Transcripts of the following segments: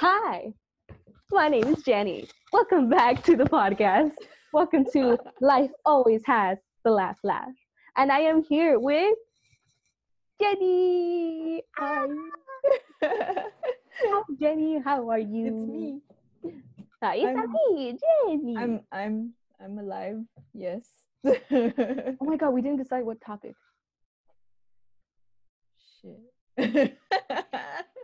Hi, my name is Jenny. Welcome back to the podcast. Welcome to Life Always Has the Last Laugh. And I am here with Jenny. Hi. Hi, Jenny. How are you? It's me. Hi, it's I'm- me, Jenny. I'm I'm I'm alive. Yes. oh my god, we didn't decide what topic. Shit.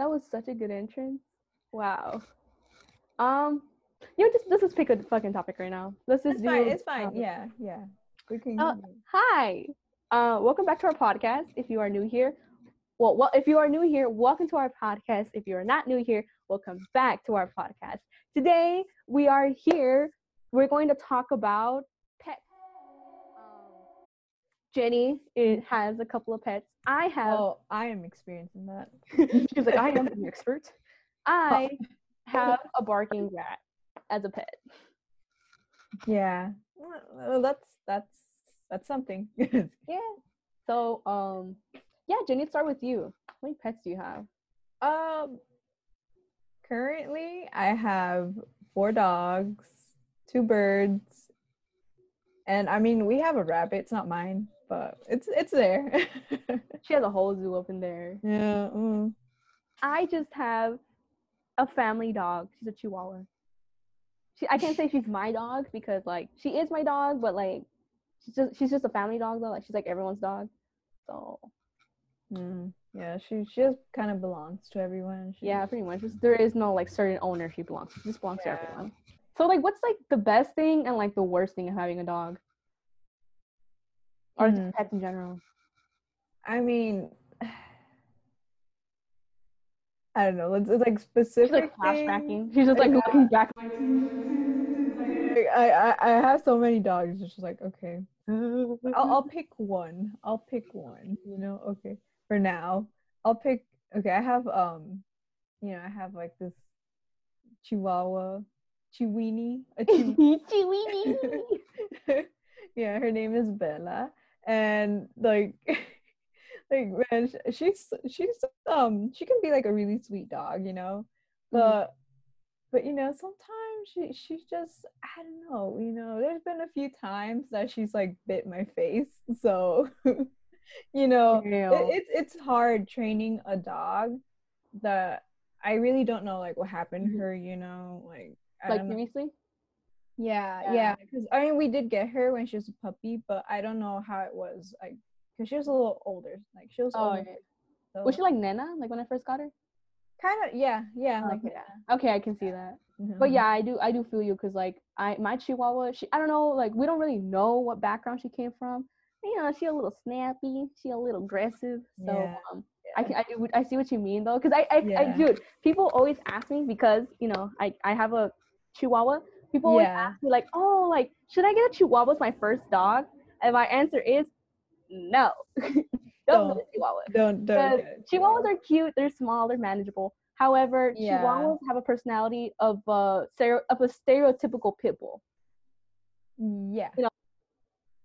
That was such a good entrance. Wow. Um, you know, just let's just pick a fucking topic right now. Let's just it's do. fine. It's fine. Yeah, yeah. We can. Uh, Hi. Uh, welcome back to our podcast. If you are new here, well, well, if you are new here, welcome to our podcast. If you are not new here, welcome back to our podcast. Today we are here. We're going to talk about Jenny it has a couple of pets. I have. oh, I am experiencing that. She's like, I am an expert. I have a barking rat as a pet. Yeah. Well, that's that's that's something. Yeah. So, um, yeah, Jenny, start with you. How many pets do you have? um. Currently, I have four dogs, two birds, and I mean we have a rabbit. It's not mine, but it's it's there. She has a whole zoo up in there. yeah. mm. I just have a family dog. She's a Chihuahua. She, I can't say she's my dog because like she is my dog, but like she's just she's just a family dog though. Like she's like everyone's dog. So Mm, yeah, she she just kind of belongs to everyone. She, yeah, pretty much. Just, there is no like certain owner she belongs. She just belongs Yeah. to everyone. So like, what's like the best thing and like the worst thing of having a dog, or just Mm. pets in general? I mean, I don't know. It's, it's like She's specific. like flashbacking. She's just like Yeah. looking back. I, I I have so many dogs. It's just like okay, I'll I'll pick one. I'll pick one. You know, okay. For now, I'll pick. Okay, I have um, you know, I have like this Chihuahua, Chiweenie, a Chihuahua. Chewy. yeah, her name is Bella, and like, like man, she's she's um she can be like a really sweet dog, you know, but but you know sometimes she she's just I don't know, you know. There's been a few times that she's like bit my face, so you know it, it's it's hard training a dog that I really don't know like what happened to Mhm. her, you know, like I like don't Yeah, Yeah. yeah. Because I mean, we did get her when she was a puppy, but I don't know how it was like because she was a little older. Like she was Oh, older. okay. So Was she like Nana? Like when I first got her? kind of? Yeah, yeah. Like Okay. Okay, I can see that. that. But yeah, I do I do feel you because like I my Chihuahua, she I don't know, like we don't really know what background she came from. You know, she a little snappy, she a little aggressive. So Yeah, um I can I, do- I see what you mean though, because I I, I Yeah. dude, people always ask me because you know I I have a Chihuahua. People always ask me like, oh, like should I get a Chihuahua as my first dog? And my answer is no. Don't get a Chihuahua. Don't don't. Because get it. Chihuahuas are cute, they're small, they're manageable. However, Yeah. Chihuahuas have a personality of a of a stereotypical pit bull. Yeah. You know,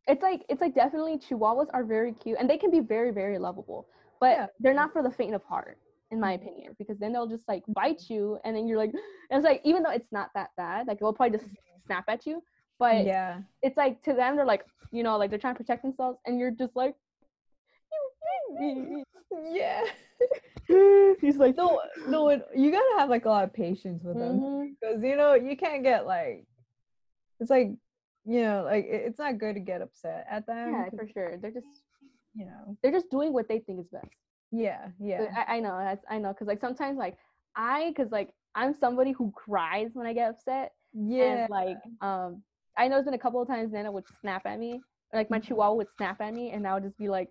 It's like it's like definitely Chihuahuas are very cute and they can be very very lovable, but Yeah. they're not for the faint of heart, in my opinion, because then they'll just like bite you and then you're like, it's like even though it's not that bad, like they'll probably just snap at you, but yeah. it's like to them they're like you know like they're trying to protect themselves and you're just like. Yeah. He's like No, no. it- You gotta have like a lot of patience with them Mhm. because you know you can't get like. It's like, you know, like it- it's not good to get upset at them. yeah for sure they're just You know. they're just doing what they think is best. Yeah. Yeah. I, I know that's I know because like sometimes like I because like I'm somebody who cries when I get upset Yeah. and like um I know it's been a couple of times Nana would snap at me like my Mhm. Chihuahua would snap at me and I would just be like.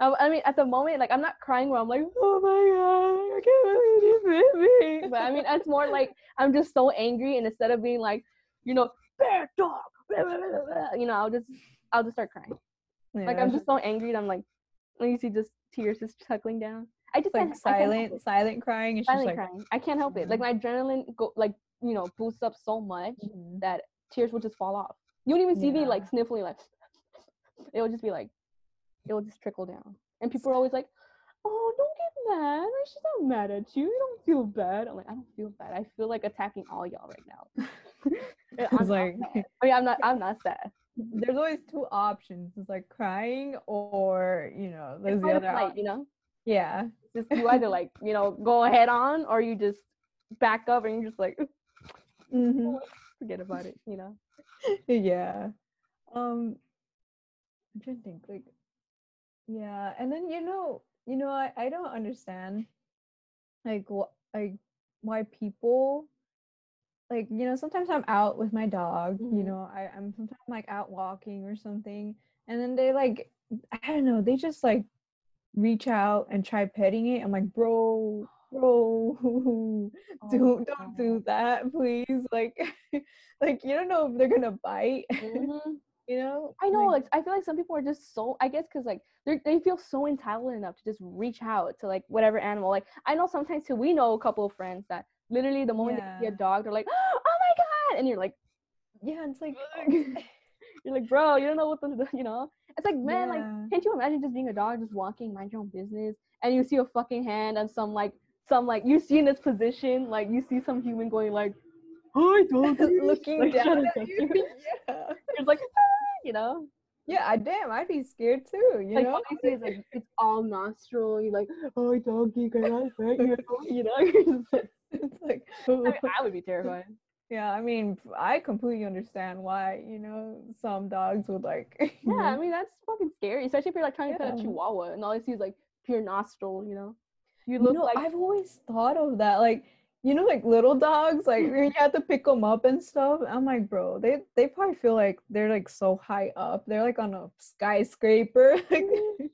I mean, at the moment, like I'm not crying where I'm like, oh my god, I can't believe you bit me. But I mean, it's more like I'm just so angry, and instead of being like, you know, bad dog, blah, blah, blah, blah, you know, I'll just, I'll just start crying. Like I'm just so angry, and I'm like, and you see just tears just trickling down. I just like can't, I can't help silent, silent crying. It's just silent like crying. I can't help it. Like my adrenaline go like you know boosts up so much Mhm. that tears will just fall off. You don't even see me like sniffling like it will just be like it will just trickle down. And people are always like, "Oh, don't get mad. Like, she's not mad at you. You don't feel bad. I'm like, I don't feel bad. I feel like attacking all y'all right now. I'm like. I mean, I'm not. I'm not sad. There's always two options. It's like crying or you know, there's It's the other flight, option. you know. Yeah. Just you either like you know go head on or you just back up and you're just like hmm forget about it. You know. yeah. Um I'm trying to think like yeah, and then you know, you know, I, I don't understand like what like why people like you know sometimes i'm out with my dog you Mhm. know I, i'm sometimes like out walking or something and then they like i don't know they just like reach out and try petting it i'm like bro bro Oh do don't do that please like like you don't know if they're gonna bite Mhm. you know I know, like I feel like some people are just so I guess because like they they feel so entitled enough to just reach out to like whatever animal. Like I know sometimes too. We know a couple of friends that literally the moment they see a dog, they're like, "Oh my god!" and you're like, yeah it's like you're like, bro, you don't know what the you know. It's like, man, like, can't you imagine just being a dog, just walking, mind your own business, and you see a fucking hand and some like some like you see in this position, like you see some human going like, hi doggy, looking like, down at you you. yeah It's like, "Ah," you know. yeah I, damn i'd be scared too you like know all you see is like it's all nostril. You're like, oh doggy, can I pet you? You know, you're just like, it's like I, mean, I would be terrified. yeah i mean I completely understand why you know some dogs would like you Yeah, I mean that's fucking scary, especially if you're like trying to pet a chihuahua and all you see is like pure nostril. You know, you you look know like i've always thought of that like you know like little dogs like when you have to pick them up and stuff i'm like bro they they probably feel like they're like so high up they're like on a skyscraper like mm-hmm.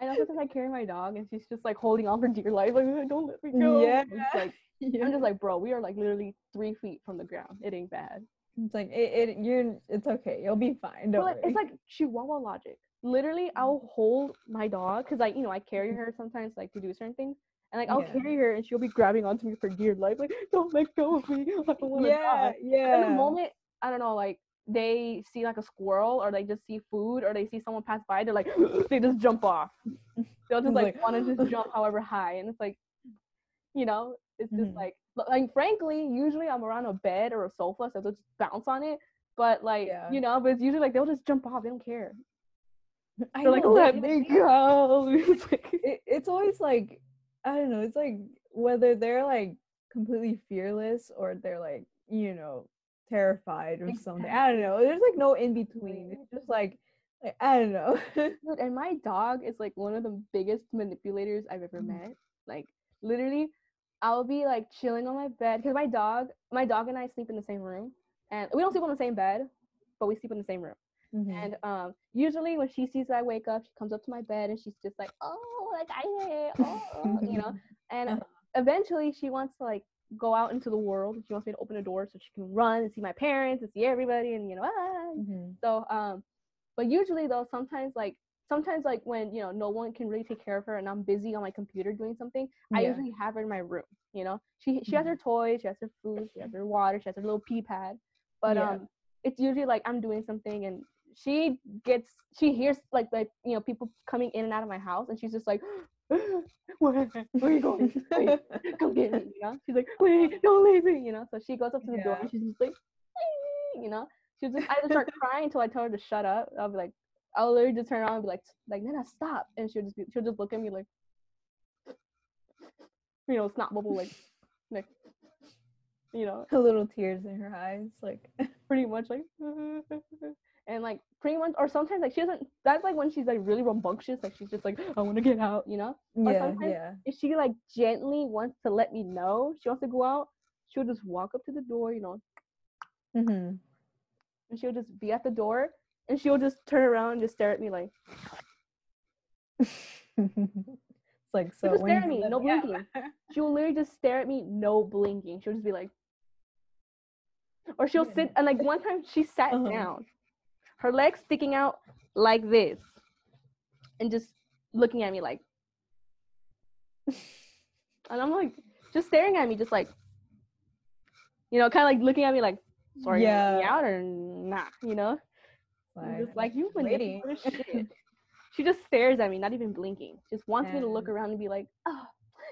I know sometimes I carry my dog and she's just like holding on for dear life, like don't let me go. Yeah. Like yeah. I'm just like, bro, we are like literally three feet from the ground. It ain't bad. it's like it, it you're it's okay you'll be fine don't like, worry. it's like Chihuahua logic. Literally, I'll hold my dog because like you know I carry her sometimes like to do certain things, and like I'll Yeah. carry her and she'll be grabbing onto me for dear life, like don't let go of me. I don't want to yeah die. yeah And the moment I don't know, like they see like a squirrel or they just see food or they see someone pass by, they're like they just jump off. They'll just like, like, want to just jump however high, and it's like, you know, it's just Mhm. like like frankly, usually I'm around a bed or a sofa, so they'll just bounce on it. But like Yeah. you know, but it's usually like they'll just jump off. They don't care. I They're like, know, they- let me go. It's like- it, it's always like I don't know. It's like whether they're like completely fearless or they're like you know terrified or something. I don't know. There's like no in between. It's just like, like I don't know. Dude, and my dog is like one of the biggest manipulators I've ever Mhm. met. Like literally, I'll be like chilling on my bed because my dog, my dog and I sleep in the same room, and we don't sleep on the same bed, but we sleep in the same room. Mhm. And um, usually when she sees that I wake up, she comes up to my bed and she's just like, oh, like I, oh, oh," you know. And Uh-huh. eventually she wants to like go out into the world. She wants me to open a door so she can run and see my parents and see everybody and you know, ah. Mhm. So um, but usually though, sometimes like sometimes like when you know no one can really take care of her and I'm busy on my computer doing something, I usually have her in my room. You know, she she has her toys, she has her food, she has her water, she has her little pee pad. But Yeah. um, it's usually like I'm doing something and she gets she hears like like you know people coming in and out of my house and she's just like. Where, where are you going? Wait, come get me, you know? She's like, wait, don't leave me, you know? So she goes up to the door and she's just like, you know? She'll just, I just start crying until I tell her to shut up. I'll be like, I'll literally just turn around and be like, like, Nana, stop. And she'll just be, she'll just look at me like, you know, snot bubble, like, like, you know, a little tears in her eyes, like pretty much like, and like, pretty much, or sometimes like she doesn't, that's like when she's like really rambunctious, like she's just like, I want to get out, you know? Or yeah, yeah. if she like gently wants to let me know she wants to go out, she'll just walk up to the door, you know, hmm and she'll just be at the door and she'll just turn around and just stare at me like it's like so. she'll just stare at me, no blinking. She'll literally just stare at me, no blinking. She'll just be like or she'll Yeah. sit and like one time she sat Uh-huh. down, her legs sticking out like this, and just looking at me like and I'm like just staring at me, just like you know, kind of like looking at me like, sorry, you want me Yeah. out or not, you know? I'm just like you waiting. manipulative shit. She just stares at me, not even blinking. Just wants me to look around and be like, "Oh,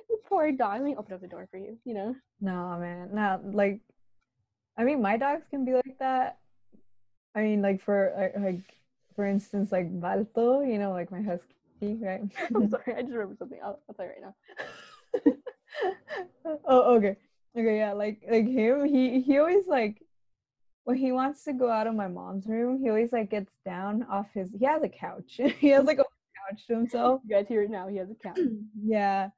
you Poor dog. Let me open up the door for you. You know. No, man. No, like, I mean, my dogs can be like that. I mean, like for like, like for instance, like Balto, you know, like my husky, right? I'm sorry. I just remembered something. I'll, I'll tell you right now. oh, okay, okay, yeah. Like like him, he he always like when he wants to go out of my mom's room, he always like gets down off his. He has a couch. he has like a couch to himself. You guys hear it now. He has a couch. yeah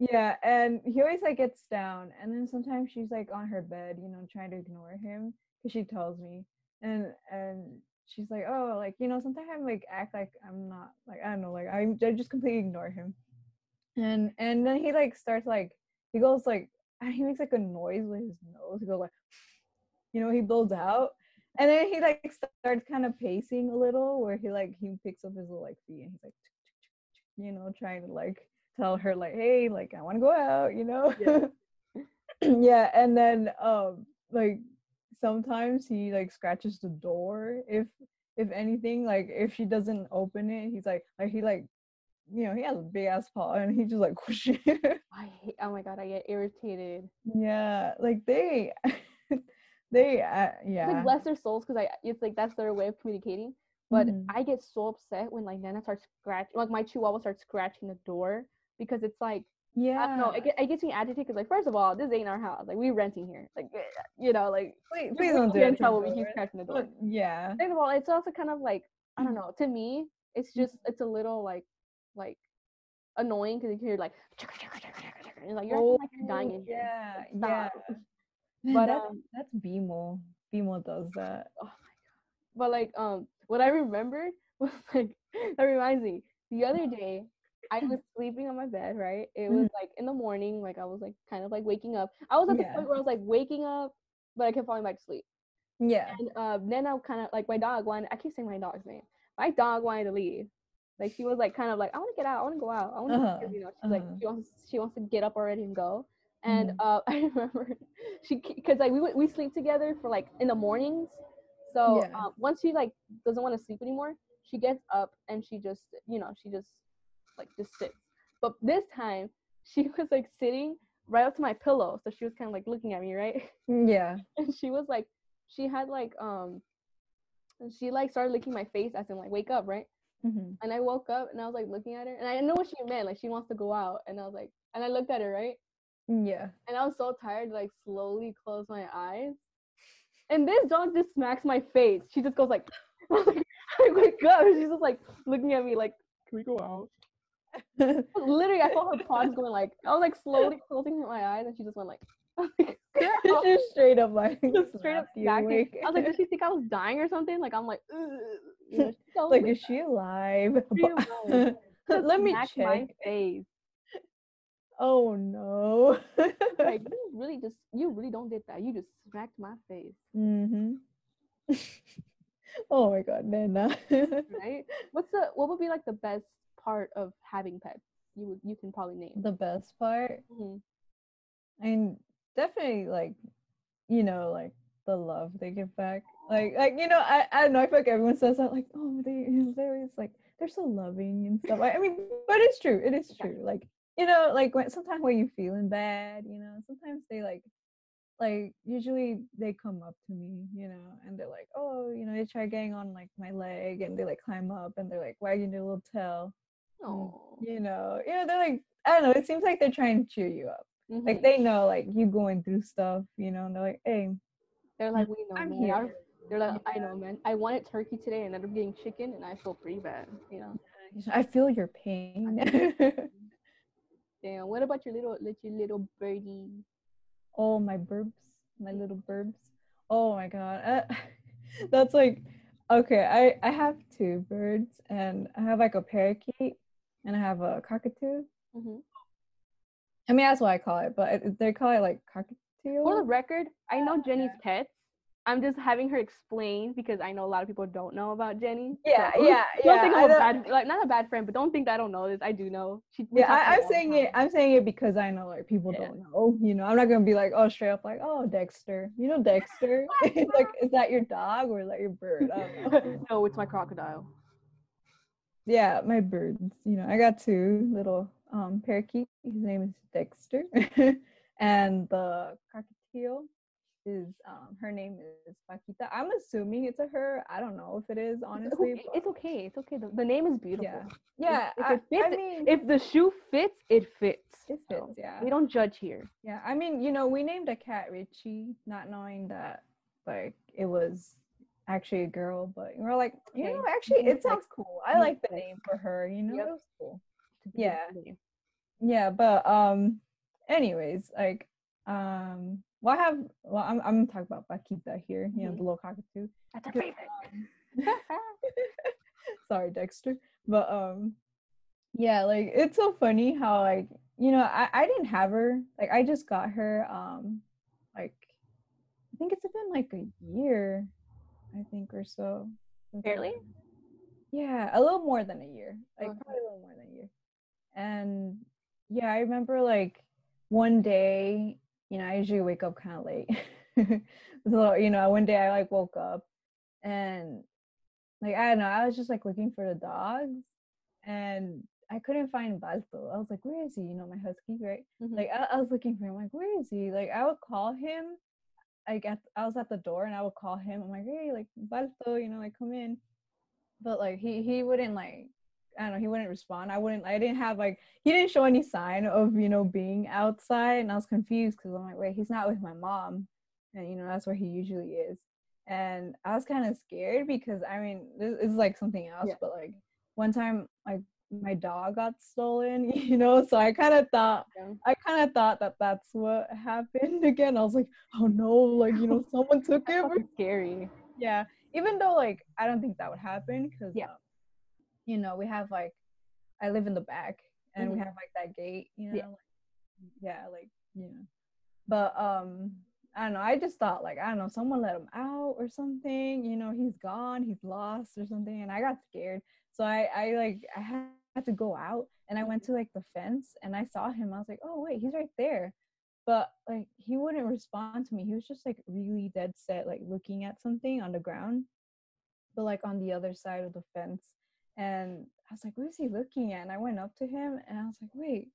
yeah and he always like gets down and then sometimes she's like on her bed you know trying to ignore him because she tells me and and she's like oh like you know sometimes i like act like i'm not like i don't know like i, I just completely ignore him and and then he like starts like he goes like he makes like a noise with his nose he goes like you know he blows out and then he like starts kind of pacing a little where he like he picks up his little like feet and he's like you know trying to like tell her like, hey, like I want to go out, you know? Yeah. yeah. And then um like sometimes he like scratches the door if if anything, like if she doesn't open it, he's like like he like you know, he has a big ass paw and he just like whoosh I hate, oh my god, I get irritated. Yeah, like they they uh, yeah. Like bless their souls because I it's like that's their way of communicating. But mm-hmm. I get so upset when like Nana starts scratching like my chihuahua starts scratching the door because it's like yeah, I don't know. It, it gets me agitated because, like, first of all, this ain't our house. Like, we renting here. Like, eh, you know, like, please, please don't do it. trouble. We keep scratching the door. Yeah. Second of all, it's also kind of like I don't know. To me, it's just it's a little like like annoying because you hear like you're like you're oh, like you're dying in here. Yeah, yeah. But that's, um, that's BMO. BMO does that. Oh my god. But like um, what I remembered was like that reminds me. The other day, I was sleeping on my bed, right? It was mm-hmm. like in the morning, like I was like kind of like waking up. I was at the yeah. point where I was like waking up, but I kept falling back to sleep. Yeah. And uh, then I kind of like my dog wanted. I keep saying my dog's name. My dog wanted to leave. Like she was like kind of like I want to get out. I want to go out. I want to. Uh-huh. You know, she's uh-huh. like she wants she wants to get up already and go. And mm-hmm. uh, I remember she because like we we sleep together for like in the mornings. So yeah. um, once she like doesn't want to sleep anymore, she gets up and she just you know she just like just sits. But this time she was like sitting right up to my pillow. So she was kind of like looking at me, right? Yeah. And she was like, she had like, um, she like started licking my face as in like, wake up, right? Mm-hmm. And I woke up and I was like looking at her and I know what she meant. Like she wants to go out. And I was like, and I looked at her, right? Yeah. And I was so tired like slowly close my eyes. And this dog just smacks my face. She just goes like, I wake up. She's just like looking at me like, can we go out? Literally, I felt her paws going like I was like slowly closing my eyes, and she just went like. just straight up like just straight up awake. I was like, did she think I was dying or something? Like I'm like, you know, like, is she alive? She alive? Let me check my face. Oh no! like you really just you really don't did that. You just smacked my face. Mm-hmm. oh my god, Nana. right? What's the what would be like the best part of having pets you would you can probably name the best part mm-hmm. and definitely like you know like the love they give back like like you know i i don't know i feel like everyone says that like oh they they always like they're so loving and stuff I, I mean but it's true it is true like you know like when sometimes when you're feeling bad you know sometimes they like like usually they come up to me you know and they're like oh you know they try getting on like my leg and they like climb up and they're like wagging their little tail Oh. You know, you know, they're like, I don't know, it seems like they're trying to cheer you up. Mm-hmm. Like they know like you going through stuff, you know, and they're like, hey. They're like, we know, I'm man. Here. They're like, I know, man. I wanted turkey today and ended up getting chicken and I feel pretty bad, you know. I feel your pain. Damn. What about your little your little birdie? Oh, my burbs, my little burbs. Oh my god, uh, that's like okay. I I have two birds and I have like a parakeet and I have a cockatoo. Mm-hmm. I mean, that's what I call it, but they call it like cockatiel. For the record, I know Jenny's pets. I'm just having her explain because I know a lot of people don't know about Jenny. Yeah, so, yeah, don't yeah. think I'm a bad, like not a bad friend, but don't think that I don't know this. I do know. She, yeah, I, am saying it. I'm saying it because I know like people yeah. don't know. You know, I'm not gonna be like, oh, straight up like, oh, Dexter. You know, Dexter. like, is that your dog or is that your bird? no, it's my crocodile yeah, my birds. You know, I got two little um parakeet. His name is Dexter, and the cockatiel is um her name is Paquita. I'm assuming it's a her. I don't know if it is It's honestly. okay. It's okay. It's okay. The, the name is beautiful. yeah, yeah. if I, it fits, I mean, If the shoe fits, it fits. it So, fits. Yeah, We don't judge here. yeah. I mean, you know, we named a cat Richie, not knowing that like it was actually a girl, but we're like, you Okay, know, actually, it sounds cool. I like the name for her. You know, Yep. it was cool. It's Yeah. yeah but um anyways like um well i have well i'm, I'm talking about Paquita here you know Mhm. the little cockatoo That's a favorite. sorry dexter but um yeah like it's so funny how like you know i i didn't have her like i just got her um like i think it's been like a year i think or so Barely? yeah a little more than a year like Okay. probably a little more than a year and yeah i remember like one day you know i usually wake up kind of late. So you know one day i like woke up and like i don't know i was just like looking for the dogs and i couldn't find balto. I was like where is he? You know my husky right? Mhm. like I, I was looking for him like where is he? Like i would call him I guess i was at the door and i would call him. I'm like hey like balto you know like come in. But like he he wouldn't like i don't know he wouldn't respond i wouldn't i didn't have like he didn't show any sign of you know being outside and i was confused because i'm like wait he's not with my mom and you know that's where he usually is and i was kind of scared because i mean this is like something else Yeah. but like one time like my dog got stolen you know so i kind of thought Yeah. i kind of thought that that's what happened again i was like oh no like you know someone took him scary. yeah even though like i don't think that would happen because Yeah. Uh, you know we have like i live in the back and we Mhm. have like that gate you know Yeah. like, yeah like you know. But um i don't know i just thought like i don't know someone let him out or something you know he's gone he's lost or something and i got scared. So i i like i had to go out and i went to like the fence and i saw him. I was like oh wait he's right there. But like he wouldn't respond to me. He was just like really dead set like looking at something on the ground but like on the other side of the fence and i was like what is he looking at and i went up to him and i was like wait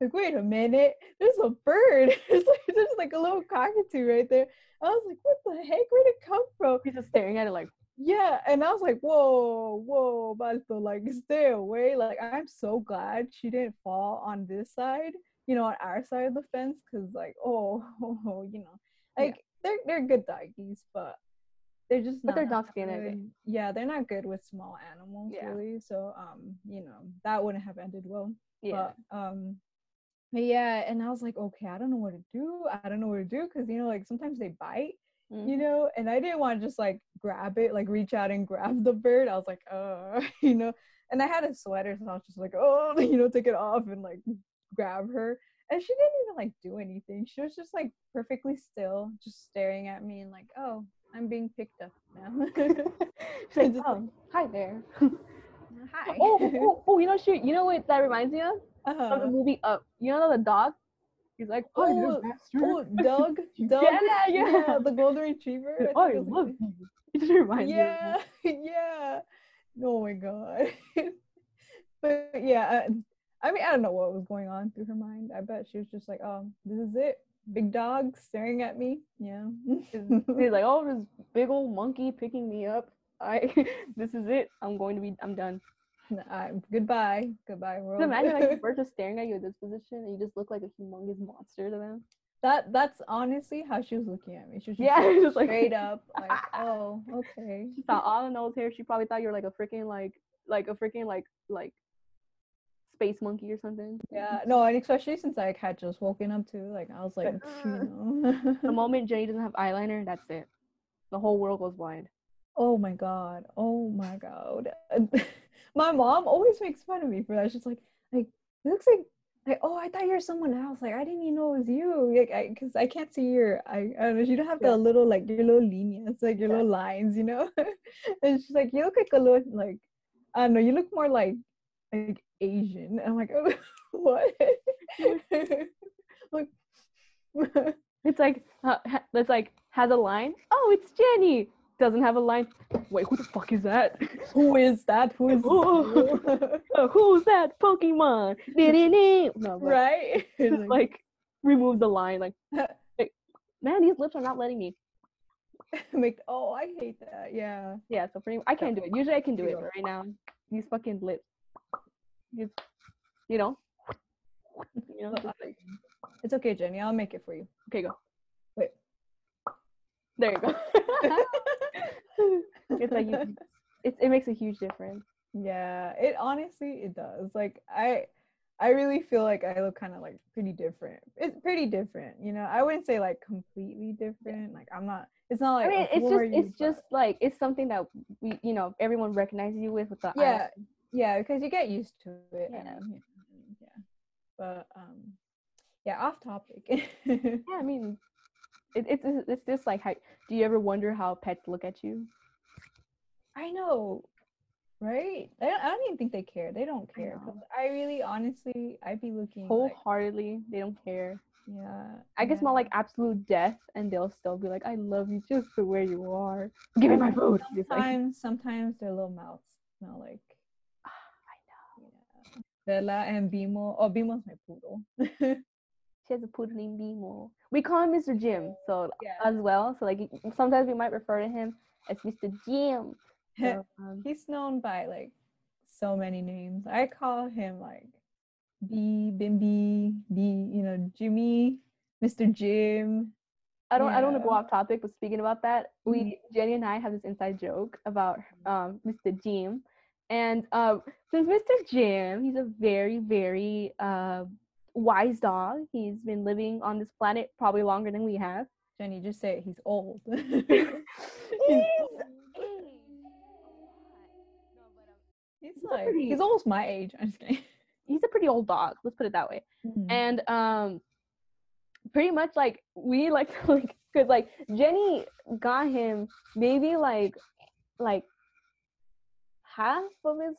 like wait a minute there's a bird there's like there's like a little cockatoo right there i was like what the heck where'd it come from He's just staring at it like, yeah, and I was like, whoa, whoa, Balto, like stay away. Like I'm so glad she didn't fall on this side, you know, on our side of the fence, because like, oh, you know, Yeah. like they're they're good doggies, but they're just But they're not good- Yeah, they're not good with small animals, Yeah. really. So um, you know, that wouldn't have ended well. yeah. But um but yeah, and I was like, okay, I don't know what to do. I don't know what to do because you know, like sometimes they bite Mhm. you know and i didn't want to just like grab it like reach out and grab the bird i was like uh you know and i had a sweater so i was just like oh you know take it off and like grab her and she didn't even like do anything she was just like perfectly still just staring at me and like oh i'm being picked up now She's like, oh, hi there. hi oh, oh, oh, you know, she, you know what that reminds me of? From the uh-huh. movie Up. You know the dog? He's like, Oh, master. oh Dug Dug Yeah, yeah. the golden retriever I, think it was like you. It just reminds yeah me of yeah oh my god but yeah I, I mean i don't know what was going on through her mind i bet she was just like oh this is it big dog staring at me yeah. He's like, oh, this big old monkey picking me up. I, this is it. I'm going to be, I'm done. I, goodbye goodbye world imagine like a bird just staring at you at this position and you just look like a humongous monster to them. that that's honestly how she was looking at me she was just Yeah, like, just like straight up like oh okay She saw all the nose hair. She probably thought you were like a freaking like like a freaking like like space monkey or something. yeah no and especially since i had just woken up too like i was like you know The moment Jenny doesn't have eyeliner, that's it. The whole world goes blind. Oh my god. Oh my god. my mom always makes fun of me for that. She's like, like it looks like like oh I thought you were someone else. Like I didn't even know it was you. Like I because I can't see your I, I don't know. You don't have Yeah. the little like your little lines, like your Yeah. little lines, you know. and she's like, you look like a little like I don't know. You look more like like Asian. And I'm like, oh, what? like. It's like uh, it's like has a line. Oh, it's Jenny. doesn't have a line. Wait, who the fuck is that? Who is that? Who is Oh. Uh, Who's that Pokemon? No, right? just like remove the line. Like, like, man, these lips are not letting me. make oh I hate that. Yeah. Yeah, so pretty. I can't do it. Usually I can do it, but right now these fucking lips. Just, you know. You know. Like- It's okay, Jenny. I'll make it for you. okay, go. Wait. There you go. it's like you, it, it makes a huge difference. Yeah, it honestly it does. Like I I really feel like I look kind of like pretty different. It's pretty different, you know. I wouldn't say like completely different. Like I'm not it's not like I mean, "Oh, it's just you?" it's just like it's something that we you know everyone recognizes you with with the yeah, eyes. Yeah, because you get used to it. Yeah. and, you know, yeah. But um yeah, off topic. Yeah, I mean, it, it's it's- it's just like how do you ever wonder how pets look at you? I know, right? I don't, I don't even think they care. They don't I care. know. I, really, honestly, I'd be looking. Like, Wholeheartedly, they don't care. yeah. I can smell yeah. like absolute death, and they'll still be like, "I love you just the way you are. Give me my food." Just like, Sometimes, sometimes their little mouths smell like. Yeah. Bella and Bimo. Oh, Bimo's my poodle. she has a poodle named Bimo. We call him Mr. Jim, so yeah. as well. So like sometimes we might refer to him as Mr. Jim. So, um, He's known by like so many names. I call him like B, Bimby, B, you know, Jimmy, Mr. Jim. I don't I don't want to go off topic, but speaking about that, we Jenny and I have this inside joke about um Mr. Jim. And um since Mr. Jim, he's a very, very uh wise dog. He's been living on this planet probably longer than we have. Jenny, just say it. He's old. He's He's like he's almost my age. I'm just kidding. he's a pretty old dog, let's put it that way. and um pretty much like we like to like because like jenny got him maybe like like half of his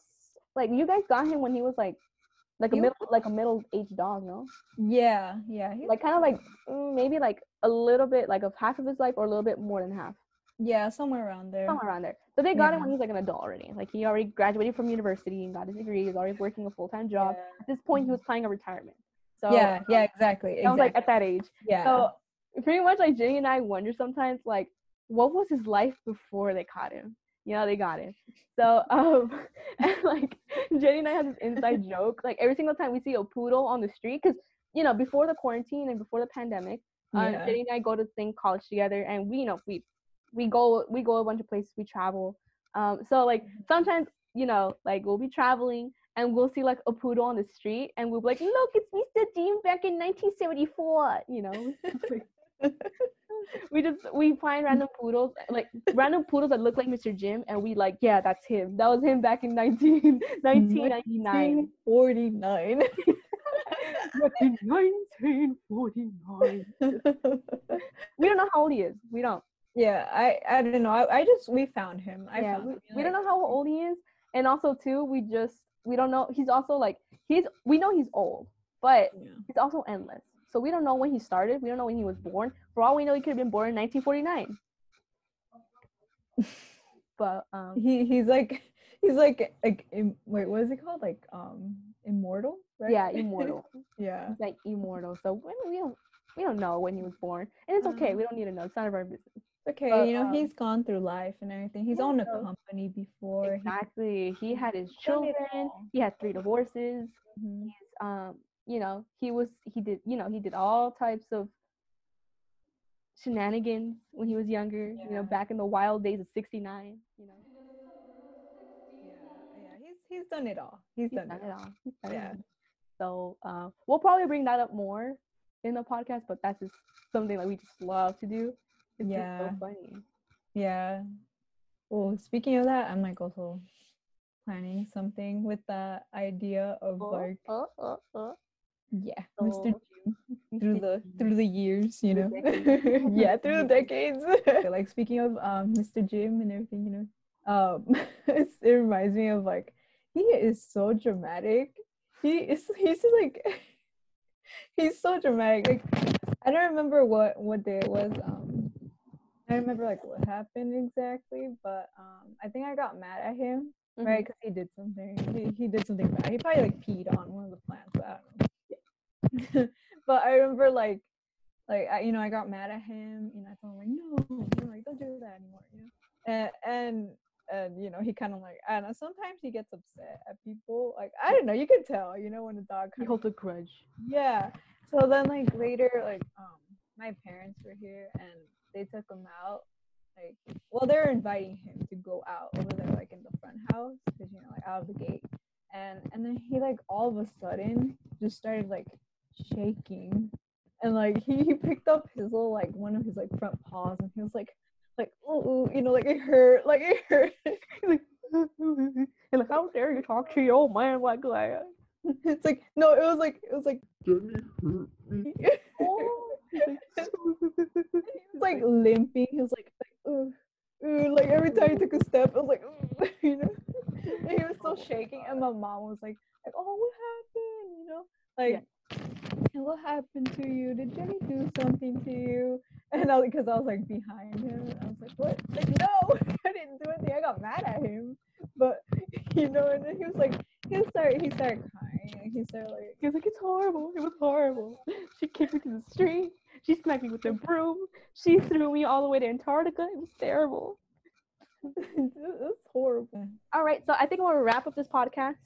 like you guys got him when he was like like a middle like a middle aged dog no? Yeah, yeah, like kind of like mm, maybe like a little bit like of half of his life or a little bit more than half. Yeah, somewhere around there. somewhere around there. So they got him when he's like an adult already. Like he already graduated from university and got his degree. He's already working a full-time job. At this point he was planning a retirement. So yeah, yeah, exactly. I was like at that age. yeah. So pretty much like Jenny and I wonder sometimes like what was his life before they caught him? You know, they got it. So um and like Jenny and I have this inside joke. Like every single time we see a poodle on the street, because you know, before the quarantine and before the pandemic, um, Jenny and I go to think college together and we you know we we go we go a bunch of places, we travel. Um so like sometimes, you know, like we'll be traveling and we'll see like a poodle on the street and we'll be like, look, it's Mr. Dean back in 1974, you know. We just we find random poodles like random poodles that look like Mr. Jim and we like yeah that's him that was him back in 19, 1999 49. 1949 we don't know how old he is we don't yeah, I I don't know. I, I just we found him. I yeah found we, him, we don't know how old he is and also too we just we don't know he's also like he's we know he's old but Yeah. he's also endless so we don't know when he started we don't know when he was born for all we know he could have been born in 1949 but um He he's like he's like like im- wait what is it called like um immortal right yeah immortal yeah He's like immortal. So when we don't we don't know when he was born, and it's okay. Uh, We don't need to know. It's none of our business. okay But, you know um, he's gone through life and everything he's yeah, owned a company before he- Exactly. He had his children. He had three divorces. Mhm. Um, you know, he was he did you know he did all types of shenanigans when he was younger. You know, back in the wild days of '69. You know, yeah yeah he's he's done it all he's, he's done, done it it all all. Done it Yeah. all. So uh, we'll probably bring that up more in the podcast, but that's just something that we just love to do. It's just Yeah. so funny. yeah well speaking of that i'm like also planning something with the idea of like uh, uh, yeah mr So, Jim through the through the years you know yeah through the decades like speaking of um mr jim and everything you know um it's, it reminds me of like he is so dramatic he is he's like he's so dramatic like i don't remember what what day it was um I remember like what happened exactly, but um, I think I got mad at him, Mhm. right? Because he did something. He, he did something bad. He probably like peed on one of the plants, but I don't know. but I remember like, like I, you know, I got mad at him. You know, I told him like, no, you know, like don't do that anymore. You know, and and and you know, he kind of like I don't know. Sometimes he gets upset at people. Like I don't know. You can tell. You know, when a dog He holds a grudge. yeah. So then like later, like um my parents were here and they took him out. Like well they were inviting him to go out over there like in the front house because you know like out of the gate. And and then he like all of a sudden just started like shaking. And like he, he picked up his little like one of his like front paws and he was like like ooh, you know like it hurt like it hurt. like, and like, how dare you talk to your old man like that? it's like no it was like it was like Oh, he was like limping. He was like, like, ooh, ooh, like every time he took a step, it was like, ooh, you know. And he was still shaking, and my mom was like, like, oh, what happened? You know, like, "And what happened to you? Did Jenny do something to you? And I, because I was like behind him, I was like, what? Like, no, I didn't do anything. I got mad at him, but you know, and then he was like, he started, he started crying, he started like. He was like, it's horrible. It was horrible. She kicked me to the street. She smacked me with a broom. She threw me all the way to Antarctica. It was terrible. it's horrible. All right, so I think I'm gonna wrap up this podcast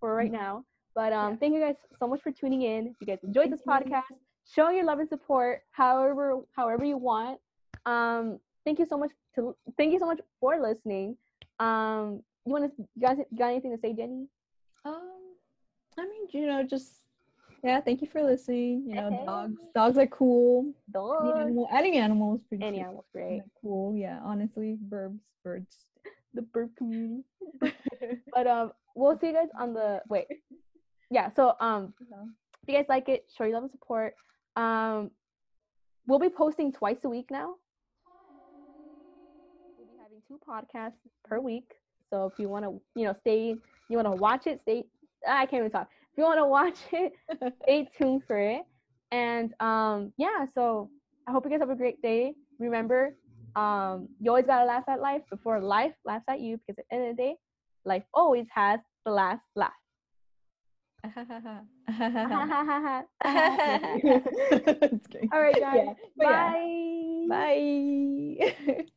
for right Mhm. now. But um, Yeah. thank you guys so much for tuning in. If you guys enjoyed this podcast, show your love and support however however you want. Um, thank you so much to thank you so much for listening. Um, you want to you guys got anything to say, Jenny? Um, I mean, you know, just yeah. Thank you for listening. You know, Hey. dogs. Dogs are cool. Dogs. Any animal, any animal is pretty. Any cute. animal's great. Cool. Yeah. Honestly, birds, birds. The bird community. But um, we'll see you guys on the wait. Yeah. So um, if you guys like it, show your love and support. Um, we'll be posting twice a week now. We'll be having two podcasts per week. So if you want to, you know, stay, you want to watch it, stay. I can't even talk. If you want to watch it, stay tuned for it. And um, yeah. So I hope you guys have a great day. Remember, um, you always gotta laugh at life before life laughs at you. Because at the end of the day, life always has the last laugh. All right, guys. Yeah, but yeah. Bye. Bye.